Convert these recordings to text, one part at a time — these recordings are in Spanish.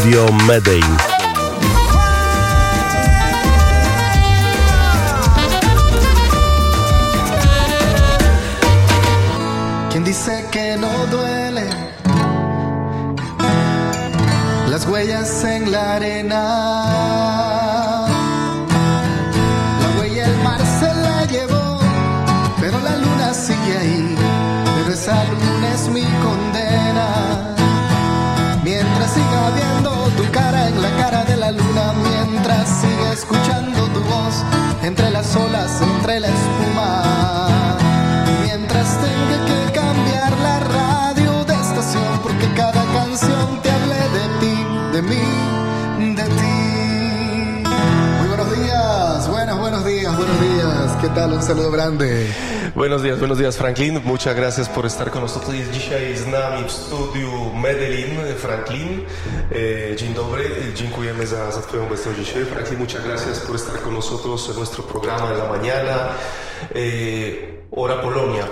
Studio Medellin. ¿Quién dice que no duele? Las huellas en la arena. Escuchando tu voz entre las olas, entre la espuma. Tal? Un saludo grande. Buenos días, buenos días Franklin. Muchas gracias por estar con nosotros. Dzisiaj z nami w studiu Medellin, Franklin. E, dzień dobry, dziękujemy za, za Twoją obecność dzisiaj. Franklin, muchas gracias por estar con nosotros en nuestro programa de la mañana. E, Hora Polonia.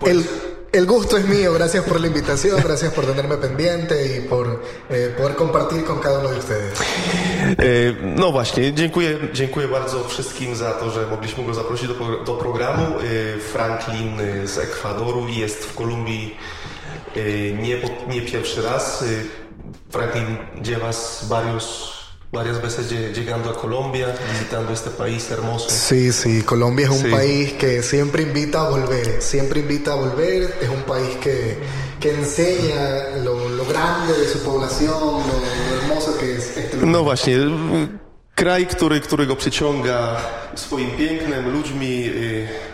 Pues, El, el gusto es mío, gracias por la invitación, gracias por tenerme pendiente y por eh, poder compartir con cada uno de ustedes. E, No właśnie, dziękuję, dziękuję bardzo wszystkim za to, że mogliśmy go zaprosić do, do programu. E, Franklin z Ekwadoru jest w Kolumbii e, nie, nie pierwszy raz. Franklin llevas varios, varias veces lle- llegando a Colombia, visitando este país hermoso. Sí, sí, Colombia es un Sí. país que siempre invita a volver, siempre invita a volver, es un país que, que enseña lo, lo grande de su población, lo, lo hermoso que es este lugar. No właśnie, kraj, który, który go przyciąga swoim pięknem, ludźmi. e,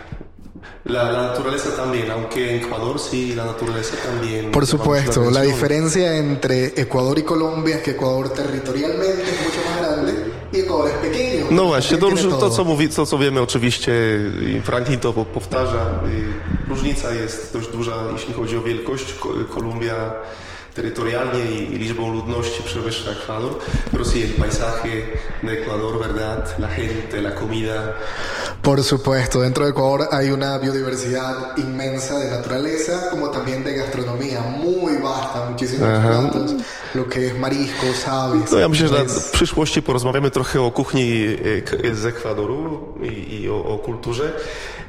La, la naturaleza también, aunque en Ecuador sí, la naturaleza también. Por supuesto, la atención. diferencia entre Ecuador y Colombia es que Ecuador territorialmente es mucho más grande y Ecuador es pequeño. No właśnie, to, to, co mówi, to co wiemy oczywiście, i Franklin to po- powtarza, różnica jest dość duża, jeśli chodzi o wielkość. Ko- Kolumbia terytorialnie i i liczbą ludności przewyższa Ekwador, pero sí, el paisaje de Ecuador, ¿verdad? La gente, la comida. Por supuesto, dentro de Ecuador hay una biodiversidad inmensa de naturaleza, como también de gastronomía muy vasta, muchísimos platos, lo que es mariscos, aves. No ja myślę, że w przyszłości porozmawiamy trochę o kuchni y, k- z Ekwadoru i, i o, o kulturze.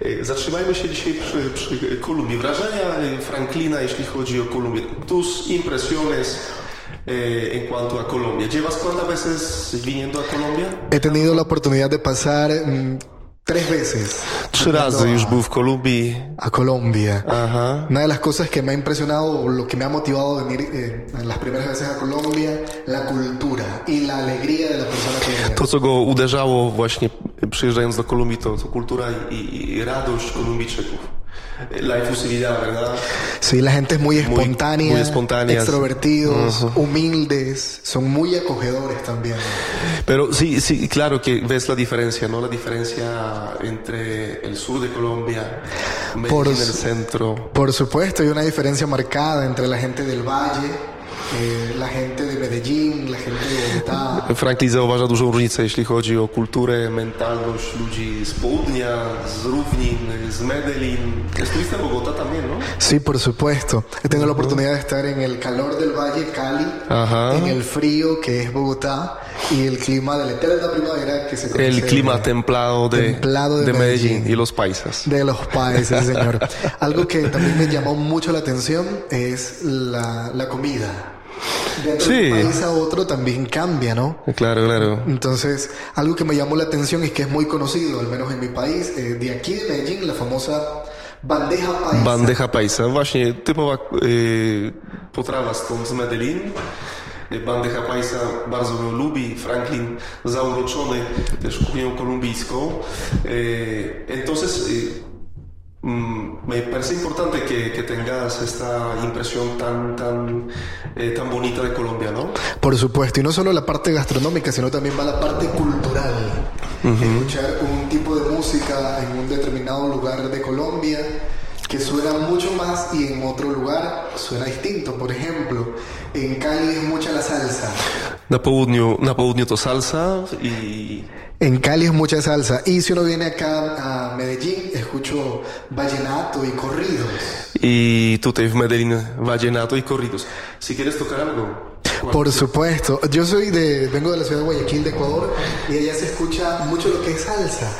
Y, Zatrzymajmy się dzisiaj przy, przy Kolumbii. Wrażenia Franklina, jeśli chodzi o Kolumbię. Tus impresiones en cuanto a Colombia. ¿Llevas cuántas veces viniendo a Colombia? He tenido la oportunidad de pasar mm, tres veces Trzy razy już był w Kolumbii. a Colombia. Aha. Una de las cosas que me ha impresionado, lo que me ha motivado a venir eh, las primeras veces a Colombia, la cultura y la alegría de la persona colombiana. To, co go uderzało właśnie przyjeżdżając do Kolumbii, to, to kultura i, i radość Kolumbijczyków. La efusividad, ¿verdad? Sí, la gente es muy espontánea, muy espontánea. extrovertidos, humildes, son muy acogedores también. Pero sí, sí, claro que ves la diferencia, ¿no? La diferencia entre el sur de Colombia, Medellín, Por el centro. Por supuesto, hay una diferencia marcada entre la gente del Valle, eh, la gente de Medellín, la gente de Bogotá. Franklin zauważa dużą różnicę, jeśli chodzi o kulturę, mentalność ludzi z południa, z równin, z Medellín. Estuviste en Bogotá también, ¿no? Sí, por supuesto. He tenido la oportunidad de estar en el calor del Valle, Cali, Ajá. en el frío que es Bogotá y el clima de la eterna primavera que se conoce El clima templado de, templado de de Medellín. Medellín. y los paisas. de los países, señor. Algo que también me llamó mucho la atención es la, la comida. Dentro Sí. de un país a otro también cambia, ¿no? Claro, claro. Entonces, algo que me llamó la atención es que es muy conocido, al menos en mi país, eh, de aquí de Medellín, la famosa bandeja paisa. Bandeja paisa. Właśnie typowa y, potrawa stąd z Medellín. Y, Bandeja paisa bardzo ją lubi. Franklin zauroczony też kuchnią kolumbijską. Y, entonces, y, mm, me parece importante que, que tengas esta impresión tan, tan, eh, tan bonita de Colombia, ¿no? Por supuesto, y no solo la parte gastronómica, sino también va la parte cultural. Escuchar un tipo de música en un determinado lugar de Colombia que suena mucho más y en otro lugar suena distinto. Por ejemplo, en Cali es mucha la salsa. Na południu, na południu to salsa i En Cali es mucha salsa. Y si uno viene acá a Medellín, escucho vallenato y corridos. I tutaj w Medellin vallenato i corridos. Si quieres tocar algo. Por supuesto. Yo soy de, vengo de la ciudad de Guayaquil, de Ecuador, y allá se escucha mucho lo que es salsa.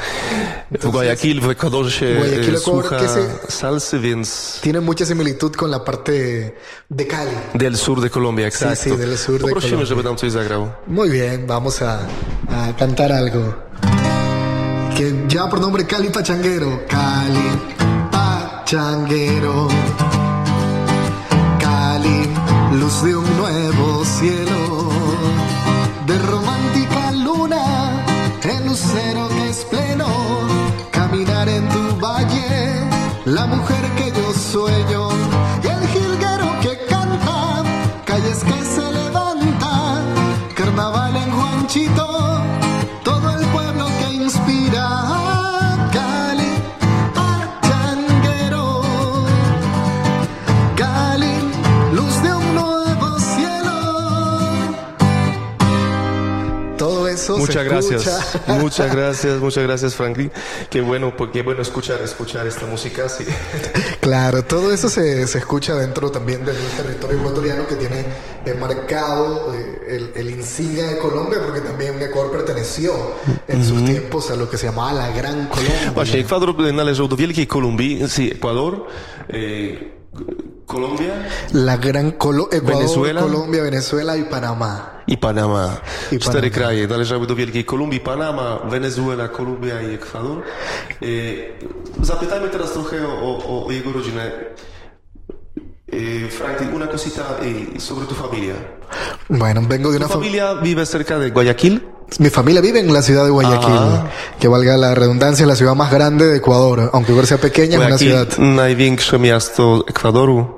w Guayaquil w się Guayaquil, Ecuador, que se- salsy, więc Tiene mucha similitud con la parte de Cali. del sur de Colombia, exacto. sí, del sur de Colombia. żeby nam coś zagrał. Muy bien, vamos a, a cantar algo. Que lleva por nombre Cali Pachanguero. Cali Pachanguero. Luz de un nuevo cielo. De romántica luna, el lucero que es pleno. Caminar en tu valle, la mujer que yo sueño. Y el jilguero que canta, calles que se levanta. Carnaval en Juanchito, eso Muchas gracias. Muchas gracias, muchas gracias, Franklin. Qué bueno, qué bueno escuchar, escuchar esta música. Sí. Claro, todo eso se, se escucha dentro también del territorio ecuatoriano que tiene enmarcado eh, el, el insignia de Colombia, porque también Ecuador perteneció en sus tiempos a lo que se llamaba la Gran Colombia. Właśnie, Ekwador należał do Wielkiej Kolumbii, sí, Ekwador, e, Kolumbia La Gran Colo Ecuador, Venezuela. Colombia, Venezuela y Panamá. i Panama. I Cztery Panama. kraje należały do Wielkiej Kolumbii, Panama, Wenezuela, Kolumbia i Ekwador. E, Zapytajmy teraz trochę o, o, o jego rodzinę. E, Franklin, una cosita eh, sobre tu familia. Bueno, vengo de ¿Tu una familia. familia vive cerca de Guayaquil? Mi familia vive en la ciudad de Guayaquil, Ah. que valga la redundancia, la ciudad más grande de Ecuador, aunque sea pequeña, es una ciudad. największe miasto Ekwadoru.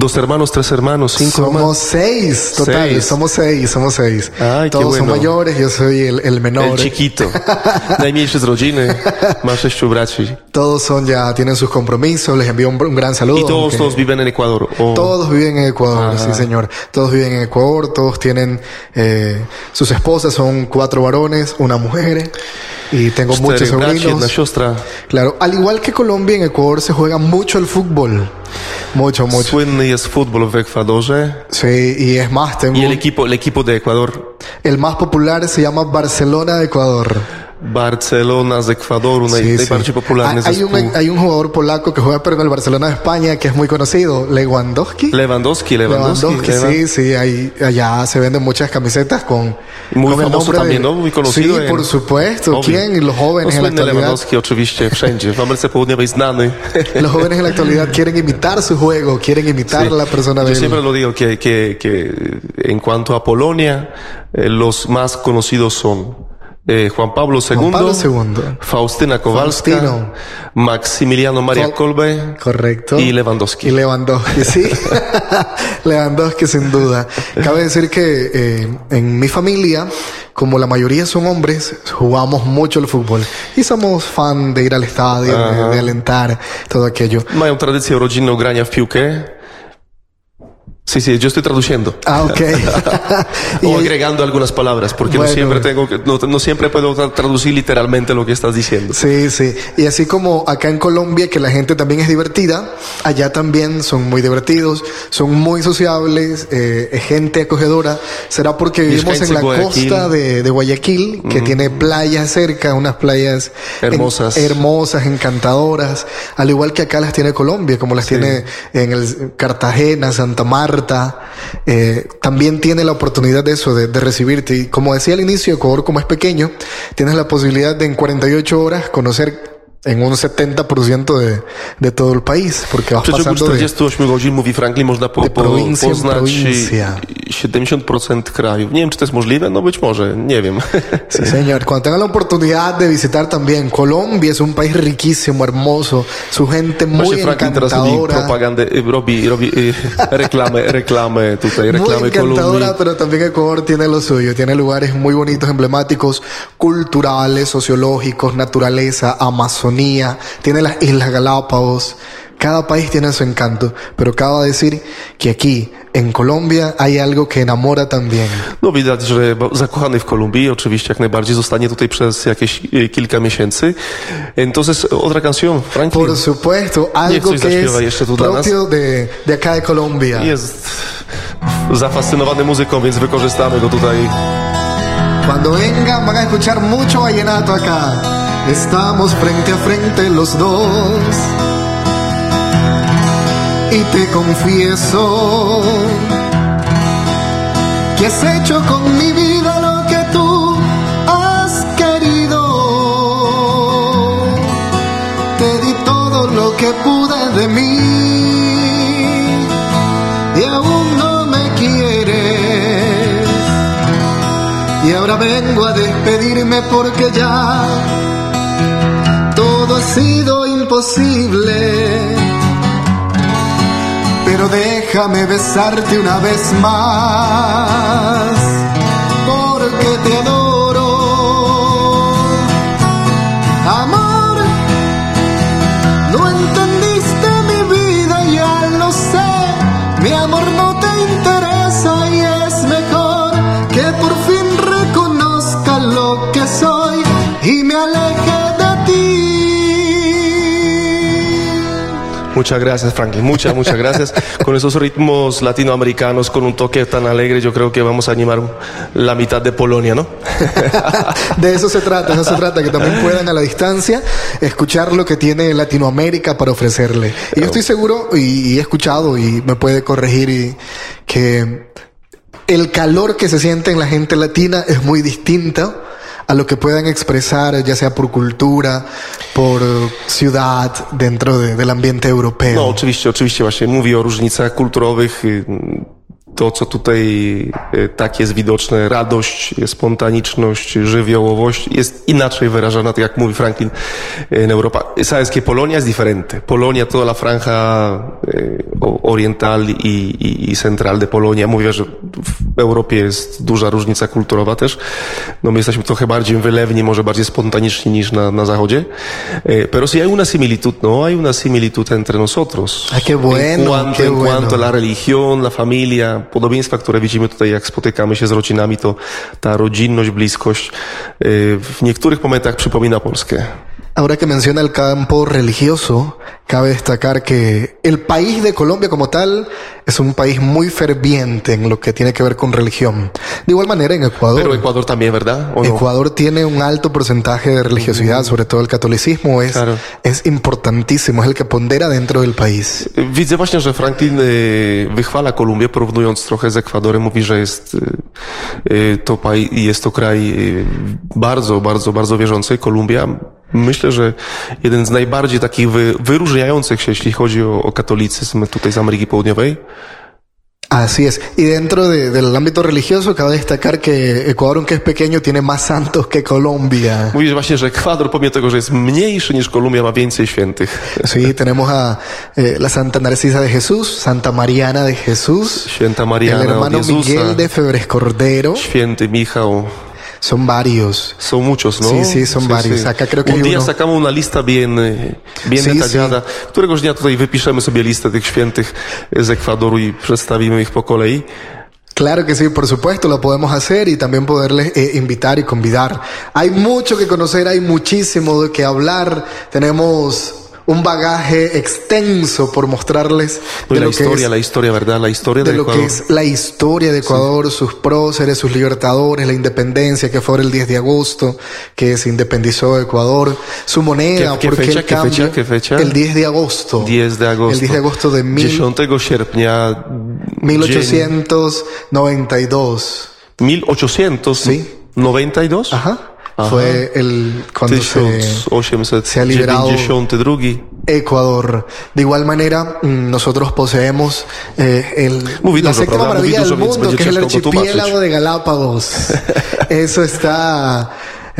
Dos hermanos, tres hermanos, cinco hermanos. Somos seis, total, Seis. somos seis, somos seis. Ay, Todos son bueno. mayores, yo soy el, el menor. El chiquito. Najmniejszy z rodziny. Ma sześciu braci. Todos son ya, tienen sus compromisos, les envío un, un gran saludo. Y todos, todos viven en Ecuador. O- todos viven en Ecuador, Ah. sí señor. Todos viven en Ecuador, todos tienen eh, sus esposas, son cuatro varones, una mujer. Y tengo muchos sobrinos. Claro, al igual que Colombia, en Ecuador se juega mucho el fútbol. Mucho, mucho. Słynny jest futbol w Ekwadorze. Sí, y es más, tengo Y el equipo, el equipo de Ecuador. el más popular se llama Barcelona de Ecuador. Barcelona z Ekwadoru, naj, Sí, sí. popularny Hay, un, hay un jugador polaco que juega en el Barcelona de España que es muy conocido, Lewandowski. Lewandowski, Lewandowski. Lewandowski, Lewa- sí, sí, ahí, allá se venden muchas camisetas con, Muy con el famoso nombre también, de- ¿no? Muy conocido Sí, en- por supuesto. Obvio. ¿Quién? Los jóvenes No en la actualidad. Lewandowski oczywiście, wszędzie. W Ameryce Południowej znany. Los jóvenes en la actualidad quieren imitar su juego, quieren imitar Sí. la persona de Yo siempre lo digo que, que, que en cuanto a Polonia, eh, los más conocidos son eh, Juan Pablo II, Juan Pablo II. Faustina Kowalska, Faustino. Maximiliano Maria Kol- Kolbe Correcto. y Lewandowski. Y Lewandowski, sí. Lewandowski, sin duda. Cabe decir que eh, en mi familia, como la mayoría son hombres, jugamos mucho el fútbol. Y somos fan de ir al estadio, de, de alentar, todo aquello. Mają tradycję rodzinną grania w piłkę. Sí, sí, yo estoy traduciendo. Ah, ok. O agregando algunas palabras, porque Bueno. no siempre tengo que, no, no siempre puedo tra- traducir literalmente lo que estás diciendo. Sí, sí. Y así como acá en Colombia, que la gente también es divertida, allá también son muy divertidos, son muy sociables, eh, es gente acogedora. Será porque vivimos en la Guayaquil. costa de, de Guayaquil, que tiene playas cerca, unas playas en- Hermosas. hermosas, encantadoras, al igual que acá las tiene Colombia, como las tiene en el Cartagena, Santa Marta. Eh, también tiene la oportunidad de eso, de, de recibirte. Y como decía al inicio, Ecuador como es pequeño, tienes la posibilidad de en 48 horas conocer en un 70% de, de todo el país, porque vas W przeciągu pasando de... 48 godzin, mówi Franklin, można po, de po, prowincję w poznać prowincję. 70% kraju. Nie wiem, czy to jest możliwe, no być może, nie wiem. Sí, señor. Cuando tengan la oportunidad de visitar también Colombia, es un país riquísimo, hermoso, su gente muy Właśnie Franklin teraz robi encantadora. propagandę, y, robi, robi y, reklamę, reklamę tutaj, Muy reklamę Kolumbii. encantadora, pero también Ecuador tiene lo suyo. Tiene lugares muy bonitos, emblemáticos, culturales, sociológicos, naturaleza, Tiene las Islas Galápagos, cada país tiene su encanto, pero acaba de decir que aquí, en Colombia, hay algo que enamora también. No widać, że zakochany w Kolumbii, oczywiście jak najbardziej zostanie tutaj przez jakieś kilka miesięcy. Entonces, otra canción, Franklin. Por supuesto, algo que es propio de, de acá de Colombia. Jest zafascynowany muzyką, więc wykorzystamy go tutaj. Cuando vengan van a escuchar mucho vallenato acá. Estamos frente a frente los dos. Y te confieso que has hecho con mi vida lo que tú has querido. Te di todo lo que pude de mí y aún no me quieres. Y ahora vengo a despedirme porque ya todo ha sido imposible. Pero déjame besarte una vez más, porque te adoro. Muchas gracias, Franklin. Muchas, muchas gracias. Con esos ritmos latinoamericanos, con un toque tan alegre, yo creo que vamos a animar la mitad de Polonia, ¿no? De eso se trata, de eso se trata, que también puedan a la distancia escuchar lo que tiene Latinoamérica para ofrecerle. Y yo estoy seguro, y, y he escuchado, y me puede corregir, y, que el calor que se siente en la gente latina es muy distinto a lo que puedan expresar, ya sea por cultura, por eh, ciudad, dentro de- del ambiente europeo. No, oczywiście, oczywiście właśnie mówi o różnicach kulturowych. To, co tutaj y, tak jest widoczne, radość, spontaniczność, żywiołowość jest inaczej wyrażana, tak jak mówi Franklin, en Europa. Sabes que Polonia es diferente. Polonia, toda la franja o- oriental i, i, i central de Polonia. Mówię, że w Europie jest duża różnica kulturowa też. No my jesteśmy trochę bardziej wylewni, może bardziej spontaniczni niż na, na zachodzie. Eh, Pero sí hay una similitud, ¿no? Hay una similitud entre nosotros. Ah, qué bueno, En cuanto, qué en bueno. cuanto a la religión, la familia, podobieństwa, które widzimy tutaj, jak spotykamy się z rodzinami, to ta rodzinność, bliskość eh, w niektórych momentach przypomina Polskę. Ahora que menciona el campo religioso, cabe destacar que el país de Colombia como tal es un país muy ferviente en lo que tiene que ver con religión. De igual manera en Ecuador. Pero Ecuador también, ¿verdad? ¿O no? Ecuador tiene un alto porcentaje de religiosidad, sobre todo el catolicismo es, Claro. es importantísimo, es el que pondera dentro del país. Widzę właśnie, że Franklin y, wychwala Kolumbię, porównując trochę z Ekwadorem. Mówi, że jest y, y, to, jest to kraj bardzo, bardzo, bardzo wierzący. Kolumbia. Myślę, że jeden z najbardziej takich wy, wyróżniających się, jeśli chodzi o, o katolicyzm tutaj z Ameryki Południowej. Así es. Y dentro de- del ámbito religioso, cabe destacar que Ecuador, aunque es pequeño, tiene más santos que Colombia. Mówi że właśnie, że Ekwador, pomimo tego, że jest mniejszy niż Kolumbia, ma więcej świętych. Sí, tenemos a eh, la Santa Narcisa de Jesús, Santa Mariana de Jesús, Święta el Mariana od hermano Jezusa, Miguel de Febres Cordero. święty Michał. Son varios. Son muchos, ¿no? Sí, sí, son varios. Acá creo que Un día uno. sacamos una lista bien, eh, bien Sí, detallada. Któregoś dnia tutaj wypiszemy sobie listę tych świętych z Ekwadoru i przedstawimy ich po kolei. Claro que sí, por supuesto, lo podemos hacer y también poderles eh, invitar y convidar. Hay mucho que conocer, hay muchísimo de que hablar. Tenemos un bagaje extenso por mostrarles de la lo que historia, es la historia, ¿verdad? La historia de del lo Ecuador. que es la historia de Ecuador, sus próceres, sus libertadores, la independencia que fue el 10 de agosto, que se independizó Ecuador, su moneda, ¿Qué- qué porque fecha, el qué cambio, fecha, qué fecha? el 10 de agosto, 10 de agosto. el 10 de agosto de mil- 10 sierpnia. 1892. 1892? Ajá. Fue el cuando se 1892. se ha liberado- Ecuador. De igual manera, mm, nosotros poseemos eh, el, Mówi la séptima maravilla del mundo, que es el archipiélago de Galápagos. Eso está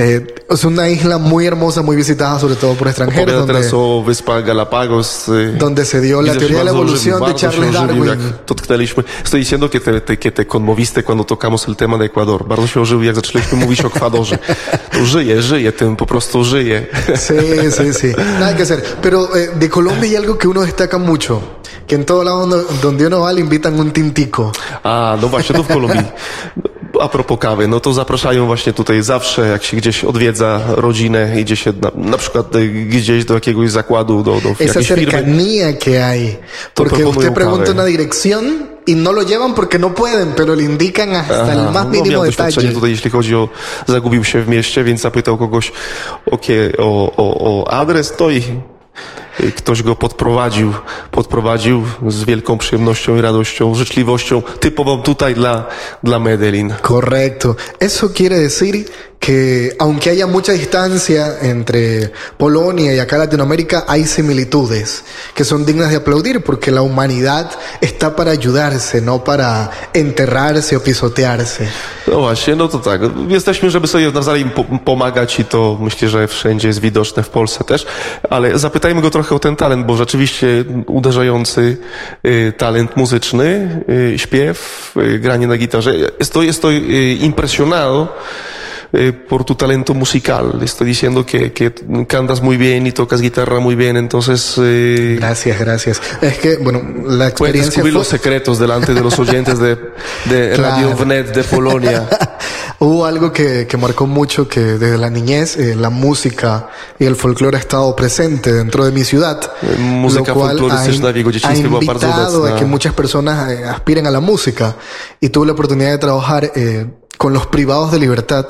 Eh, es una isla muy hermosa, muy visitada, sobre todo por extranjeros. Donde, o Wyspach Galapagos. y- donde se dio la teoría de la evolución de Charles Darwin. Estoy diciendo que te, te, que te conmoviste cuando tocamos el tema de Ecuador. Bardzo się ożywił, jak zaczęliśmy mówić o Ekwadorze. To żyje, żyje, tym po prostu żyje. Sí, sí, sí. Nada que hacer. Pero eh, de Colombia hay algo que uno destaca mucho. Que en todo lado donde, uno va le invitan un tintico. A, no właśnie, to w Kolumbii. A propos kawy, no to zapraszają właśnie tutaj zawsze, jak się gdzieś odwiedza rodzinę, idzie się na, na przykład y, gdzieś do jakiegoś zakładu, do, do Esa jakiejś firmy. cercanía que hay. Porque usted un pregunta una dirección y no lo llevan porque no pueden, pero le indican hasta el más no mínimo miał doświadczenie detalle. tutaj, jeśli chodzi o zagubił się w mieście, więc zapytał kogoś o, o, o, o adres, to i i ktoś go podprowadził, podprowadził z wielką przyjemnością i radością, życzliwością, typową tutaj dla, dla Medellin. Correcto. Eso quiere decir que aunque haya mucha distancia entre Polonia y acá Latinoamérica, hay similitudes que son dignas de aplaudir porque la humanidad está para ayudarse, no para enterrarse o pisotearse. No właśnie, no to tak. Jesteśmy, żeby sobie nawzajem po pomagać i to myślę, że wszędzie jest widoczne, w Polsce też. Ale zapytajmy go trochę o ten talent, bo rzeczywiście uderzający y, talent muzyczny, y, śpiew, y, granie na gitarze. Estoy, estoy y, impresionado eh, por tu talento musical. Estoy diciendo que, que cantas muy bien y tocas guitarra muy bien, entonces eh, Gracias, gracias. Es que, bueno, la experiencia descubrir fue... los secretos delante de los oyentes de, de Radio Claro. Vnet de Polonia. Hubo algo que, que marcó mucho que desde la niñez eh, la música y el folclore ha estado presente dentro de mi ciudad. Eh, muzyka lo cual ha, jego ha invitado a que muchas personas eh, aspiren a la música. Y tuve la oportunidad de trabajar eh, con los privados de libertad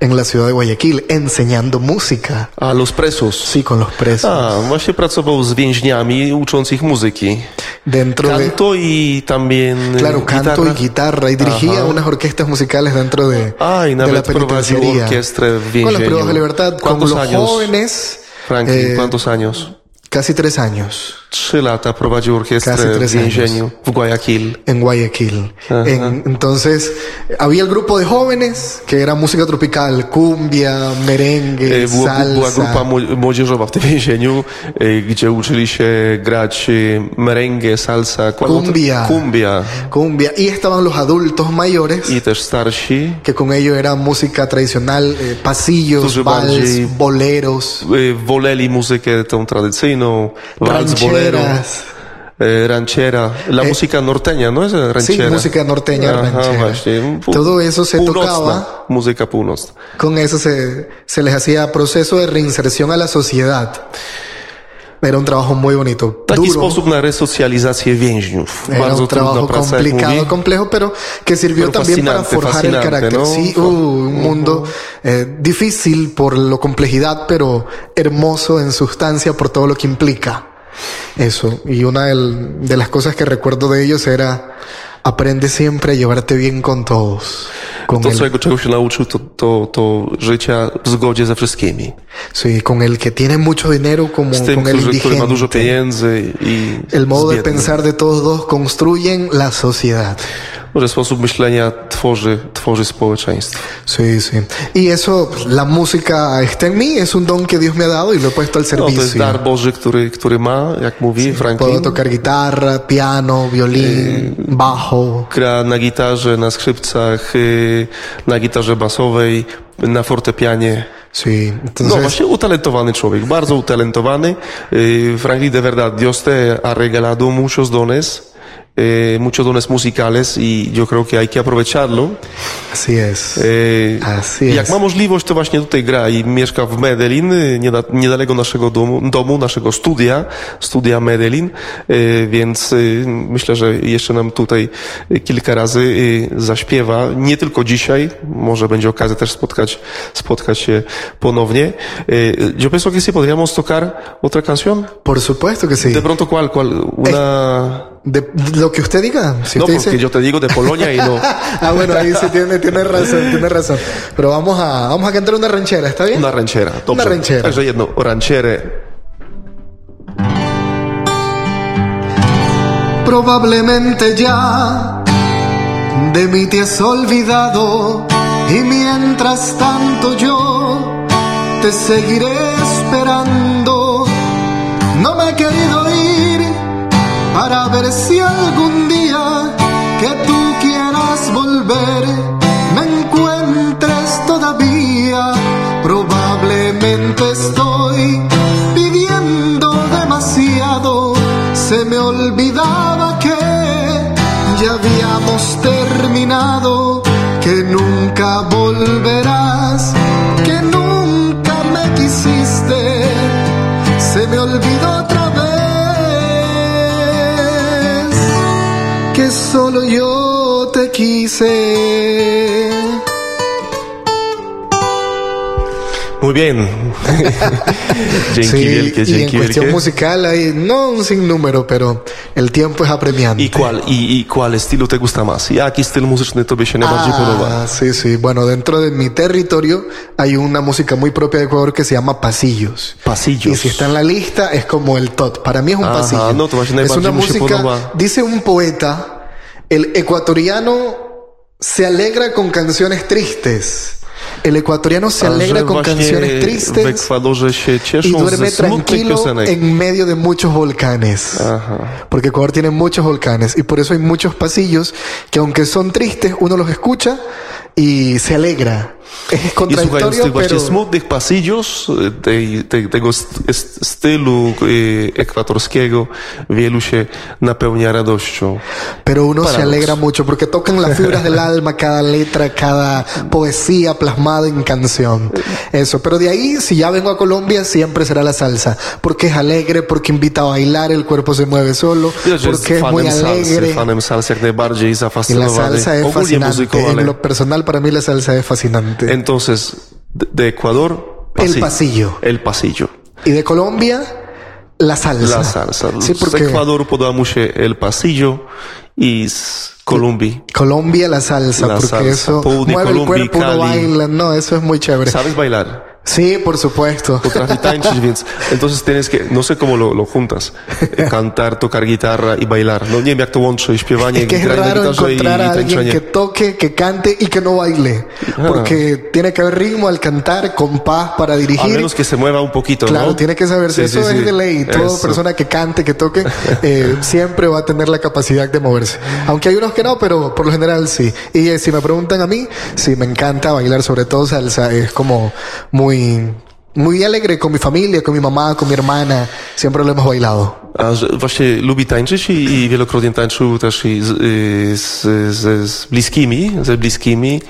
en la ciudad de Guayaquil, enseñando música. A los presos. Sí, con los presos. A, właśnie pracował z więźniami, ucząc ich muzyki. dentro de... Canto y también eh, Claro, canto guitarra. y guitarra. Y dirigía Ajá. unas orquestas musicales dentro de, Ay, de la penitenciaría. Con los privados de libertad, con ¿Cuántos los años? jóvenes. Franklin, eh, ¿cuántos años? Casi tres años Trzy lata prowadził Casi w więzieniu w Guayaquil. en Guayaquil. En- entonces, había el grupo de jóvenes que era música tropical, cumbia, merengue, E, Była, była salsa. grupa mło- młodzieżowa w tym więzieniu, e, gdzie uczyli się grać e, merengue, salsa. Cumbia. cumbia Cumbia. Y estaban los adultos mayores, i też starsi. que con ello era música tradicional, eh, pasillos, vals, boleros, E, Woleli muzykę tą tradycyjną, walc, bolero, rancheras. e, ranchera, la música norteña, ¿no es ranchera? Sí, música norteña, Aha, ranchera. Todo eso se tocaba. Muzyka północna. Con eso se, se les hacía proceso de reinserción a la sociedad. Era un trabajo muy bonito. Taki duro. sposób na resocjalizację więźniów. Era Bardzo un trabajo praca, complicado, mówi. complejo, pero que sirvió Pero también para forjar el carácter. ¿no? Sí, uh, un mundo eh, difícil por la complejidad, pero hermoso en sustancia por todo lo que implica. Eso. Y una del- de las cosas que recuerdo de ellos era aprende siempre a llevarte bien con todos. Con To, el, co jego czego się nauczył, to, to, to życia w zgodzie ze wszystkimi. sí, con el que tiene mucho dinero como Z tym, con el który, który ma dużo pieniędzy i El modo de pensar de todos dos construyen la sociedad. Może sposób myślenia tworzy, tworzy społeczeństwo. Sí, sí. Y eso, la música está en mí, es un don que Dios me ha dado y lo he puesto al No, to jest servicio. dar Boży, który, który ma, jak mówi Puedo Franklin. tocar guitarra, piano, violín, bajo. Gra na gitarze, na skrzypcach, y, na gitarze basowej, na fortepianie. Sí, No entonces, właśnie utalentowany człowiek, bardzo utalentowany. Y, Franklin de verdad, Dios te ha regalado muchos dones, y, muchos dones musicales y yo creo que hay que aprovecharlo. así es. Y, Así jak es. ma możliwość, to właśnie tutaj gra i mieszka w Medellin, y, nieda, niedaleko naszego domu, domu, naszego studia, studia Medellin, y, więc y, myślę, że jeszcze nam tutaj y, kilka razy y, zaśpiewa. Nie tylko dzisiaj, może będzie okazja też spotkać, spotkać się ponownie. Y, Yo pienso que si podríamos tocar otra canción. Por supuesto que sí. De pronto, ¿cuál? cuál? Una... De, de lo que usted diga. Si No, usted porque dice... yo te digo de Polonia y no... ah, bueno, ahí sí tiene, tiene razón, tiene razón. Pero vamos a, vamos a cantar una ranchera, ¿está bien? Una ranchera. Dobrze. ranchera. Także jedno, rancherę. Probablemente ya de mí te has olvidado y mientras tanto yo te seguiré esperando. No me he querido si algún día que tú quieras volver me encuentres todavía. Probablemente estoy pidiendo demasiado. Se me olvidaba que ya habíamos terminado, que nunca volverás, solo yo te quise. Muy bien. Sí, wielkie, y en cuestión wielkie. musical hay no un sinnúmero, pero el tiempo es apremiante. I qual, i, I quale stylu te gusta más? Jaki styl muzyczny tobie się najbardziej podoba? Ah, sí, sí. Bueno, dentro de mi territorio hay una música muy propia de Ecuador que se llama pasillos. Pasillos. Y si está en la lista es como el tot. Para mí es un Ajá, pasillo. no, to es una música, dice un poeta, el ecuatoriano se alegra con canciones tristes. El ecuatoriano se alegra con canciones tristes y duerme tranquilo en medio de muchos volcanes. Porque Ecuador tiene muchos volcanes y por eso hay muchos pasillos que aunque son tristes, uno los escucha y se alegra. Es contradictorio, właśnie pero, pasillos, tej, tej, tego st- st- stylu ekwatorskiego, wielu się napełnia radością. pero uno se alegra mucho porque tocan las fibras del alma, cada letra, cada poesía plasmada en canción. Eso, pero de ahí, si ya vengo a Colombia, siempre será la salsa. Porque es alegre, porque invita a bailar, el cuerpo se mueve solo, porque es muy salsy, alegre. fanem salsy jak najbardziej Y la salsa es fascinante. En lo personal, para mí la salsa es fascinante. entonces de, Ecuador El pasillo. El pasillo. Y de Colombia, la salsa. La salsa. Sí, porque Ekwadoru podoba mu się El Pasillo i z Kolumbii. Colombia la salsa, La porque salsa. eso Południe mueve el Kolumbii, cuerpo, uno Cali. baila, no, eso es muy chévere. ¿Sabes bailar? Sí, por supuesto. Entonces tienes que, no sé cómo lo, lo juntas, cantar, tocar guitarra y bailar. No nie wiem jak to łączy, śpiewanie, Es que es raro encontrar a alguien que toque, que cante y que no baile. Ah. Porque tiene que haber ritmo al cantar, compás para Al dirigir. menos que se mueva un poquito, Claro, ¿no? tiene que saberse. Sí, Eso sí, es sí. de ley. Toda Eso. persona que cante, que toque, eh, siempre va a tener la capacidad de moverse. Aunque hay unos que no, pero por lo general sí. Y eh, si me preguntan a mí, sí, me encanta bailar, sobre todo salsa. Es como muy, being muy alegre con mi familia, con mi mamá, con mi hermana. Siempre lo hemos bailado. A właśnie lubi tańczyć i, i wielokrotnie tańczył też i z, y, z, z, z bliskimi, ze bliskimi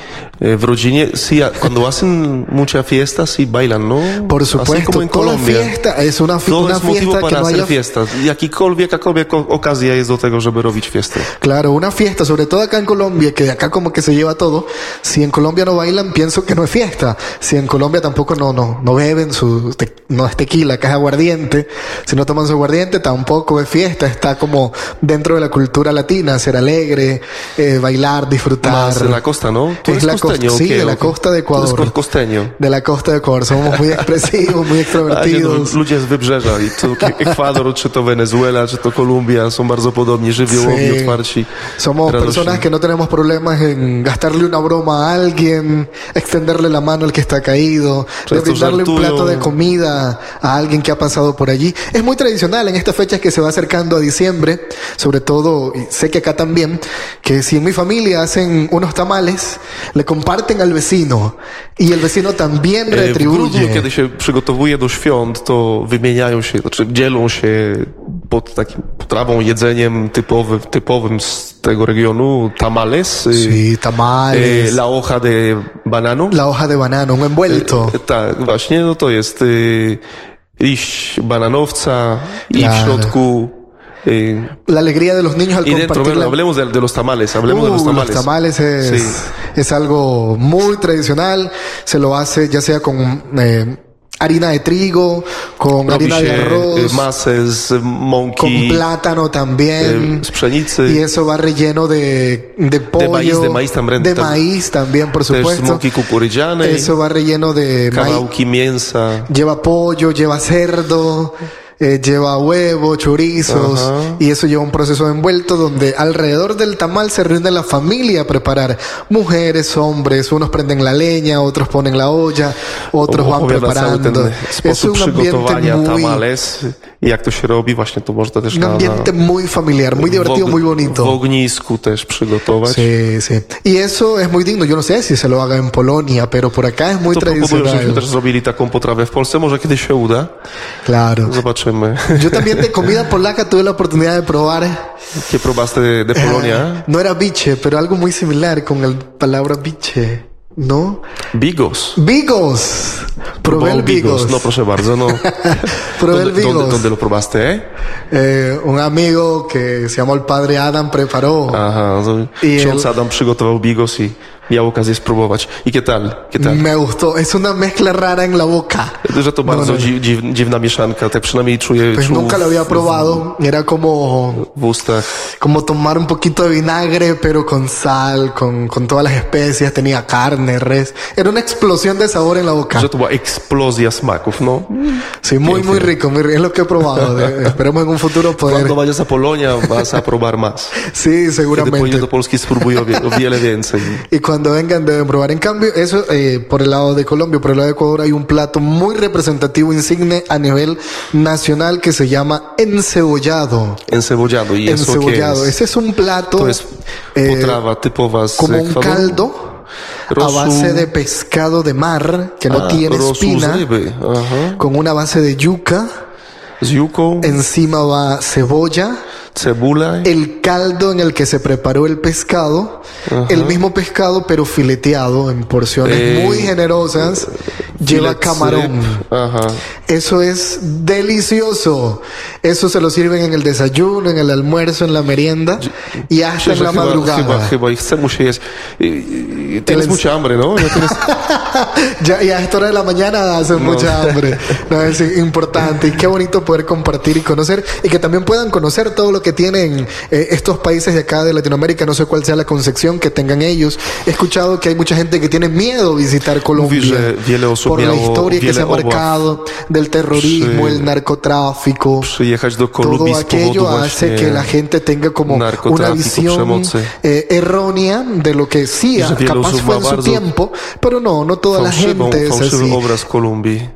w rodzinie. Sí, cuando hacen muchas fiestas y bailan, ¿no? Por Así supuesto, como en toda Colombia. fiesta es una, Todo una es motivo fiesta que para no hacer haya fiestas. Jakikolwiek, jakakolwiek okazja jest do tego, żeby robić fiesty. Claro, una fiesta, sobre todo acá en Colombia, que acá como que se lleva todo. Si en Colombia no bailan, pienso que no es fiesta. Si en Colombia tampoco no, no, no beben su, te- no es tequila, acá es aguardiente. Si no toman su aguardiente, tampoco es fiesta. Está como dentro de la cultura latina, ser alegre, eh, bailar, disfrutar. Más en la costa, ¿no? Tú Es eres la costeño, costa, ¿o sí, de la costa de Tú eres Ecuador. co- costeño. De la costa de Ecuador. Somos muy expresivos, muy A, nie, no, extrovertidos. ludzie z wybrzeża, i to Ekwador, czy to Wenezuela, czy to Kolumbia, są bardzo podobni, żywiołowi, Sí. otwarci. Somos radośni. personas que no tenemos problemas en gastarle una broma a alguien, extenderle la mano al que está caído, de brindarle un. Plato de comida a alguien que ha pasado por allí. Es muy tradicional en estas fechas que se va acercando a diciembre, sobre todo, y sé que acá también, que si en mi familia hacen unos tamales, le comparten al vecino y el vecino también E, W grudniu, retribuye. kiedy się przygotowuje do świąt, to wymieniają się, znaczy dzielą się pod takim potrawą, jedzeniem typowym, typowym z tego regionu, tamales, y, Sí, tamales, la hoja de banano. la hoja de banano, un envuelto. Tak, właśnie, no to jest y, liść bananowca i w Claro. środku y, La alegría de los niños al y dentro, compartir bueno, la- hablemos de, de los tamales, hablemos de los Uh, tamales. Los tamales es, Sí. es algo muy tradicional. Se lo hace ya sea con eh, harina de trigo, con Robi harina de arroz, masę z con plátano también. z pszenicy. Y eso va relleno de, de pollo, maíz, de maíz también. de maíz también, por z supuesto. mąki kukurydzianej, Eso va relleno de maíz. mięsa. Lleva pollo, lleva cerdo, eh, lleva huevo, chorizos, Ajá. y eso lleva un proceso envuelto donde alrededor del tamal se reúne la familia a preparar. Mujeres, hombres, unos prenden la leña, otros ponen la olla, otros van Opowiada cały preparando. Es un ambiente muy, tamales jak to się robi, właśnie to można też un na, ambiente na muy familiar, muy divertido, w, muy w bonito. ognisku też przygotować. Sí, sí. Y eso es muy digno. Yo no sé si se lo haga en Polonia, pero por acá es muy To żebyśmy tradicional. też zrobili taką potrawę w Polsce. Może kiedyś się uda. Claro. Zobaczymy. Yo también de comida polaca tuve la oportunidad de probar. ¿Qué probaste de, de Polonia? No era biche, pero algo muy similar con la palabra biche, ¿no? Bigos. Bigos. Probé el Próbował bigos. No proszę bardzo, no. Probé el ¿Dónde, dónde, bigos. dónde lo probaste, eh? Eh, un amigo que se llama el padre Adam preparó. I ksiądz el- Adam przygotował bigos i miał okazję spróbować. I qué tal? ¿Qué tal? Me gustó. Es una mezcla rara en la boca. Że to bardzo Dziw, dziw, dziwna mieszanka, tak przynajmniej czuję Pues czuł nunca lo había probado. Era como w ustach. como tomar un poquito de vinagre, pero con sal, con, con todas las especias, tenía carne, res. Era una explosión de sabor en la boca. Że to była eksplozja smaków, no. Sí, muy, muy rico, muy rico. Es lo que he probado. De- esperemos en un futuro poder. Cuando vayas a Polonia vas a probar más. Sí, Kiedy seguramente. pojedziesz do Polski spróbuj o, wie, o wiele więcej. Y cuando vengan deben probar. En cambio, eso eh, por el lado de Colombia, por el lado de Ecuador hay un plato muy representativo, insigne a nivel nacional que se llama encebollado. Encebollado. I eso Encebollado. es, Ese es un plato to jest eh, typowa z como un caldo a base de pescado de mar que no A, tiene espina, con una base de yuca. Encima va cebolla, cebula. el caldo en el que se preparó el pescado, el mismo pescado pero fileteado en porciones Eh, muy generosas, lleva camarón. Aha. Eso es delicioso. Eso se lo sirven en el desayuno, en el almuerzo, en la merienda y hasta en la madrugada. Tienes mucha hambre, ¿no? Ya y a esta hora de la mañana hace mucha hambre. No, es importante y qué bonito poder compartir y conocer y que también puedan conocer todo lo que tienen eh, estos países de acá de Latinoamérica. No sé cuál sea la concepción que tengan ellos. He escuchado que hay mucha gente que tiene miedo a visitar Colombia że wiele osób por la miało historia que se ha marcado del terrorismo, Przy- el narcotráfico. Do Todo aquello hace que la gente tenga como una visión eh, errónea de lo que sí, wiele capaz fue en su tiempo, pero no, no toda la gente es así.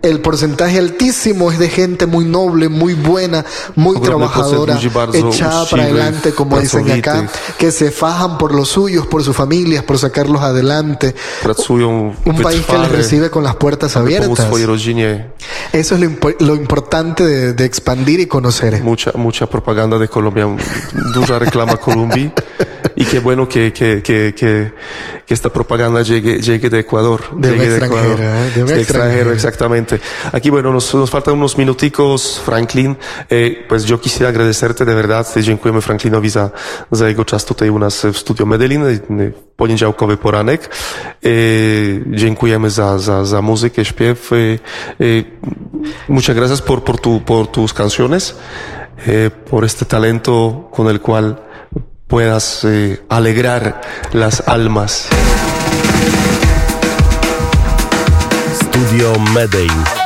El porcentaje altísimo es de gente muy noble, muy buena, muy trabajadora, bardzo echada para adelante, como dicen acá, que se fajan por los suyos, por sus familias, por sacarlos adelante. Un país que les recibe con las puertas abiertas. Eso es lo, impo- lo importante de, de expandir y conocer. Mucha, mucha propaganda de Colombia, duża reklama Kolumbii. Y qué bueno que, que, que, que, que esta propaganda llegue, llegue de Ecuador. De llegue extranjero, ¿eh? De Sí, extranjero. exactamente. Aquí, bueno, nos, nos faltan unos minuticos, Franklin. Eh, pues yo quisiera agradecerte de verdad. Dziękujemy Franklinowi za, za jego czas tutaj u nas w studio Medellin. y, Poniedziałkowy poranek. E, dziękujemy za, za, za muzykę, śpiew. Muchas gracias por, por, tu, por tus canciones, eh, por este talento con el cual puedas eh, alegrar las almas. Studio Medellin.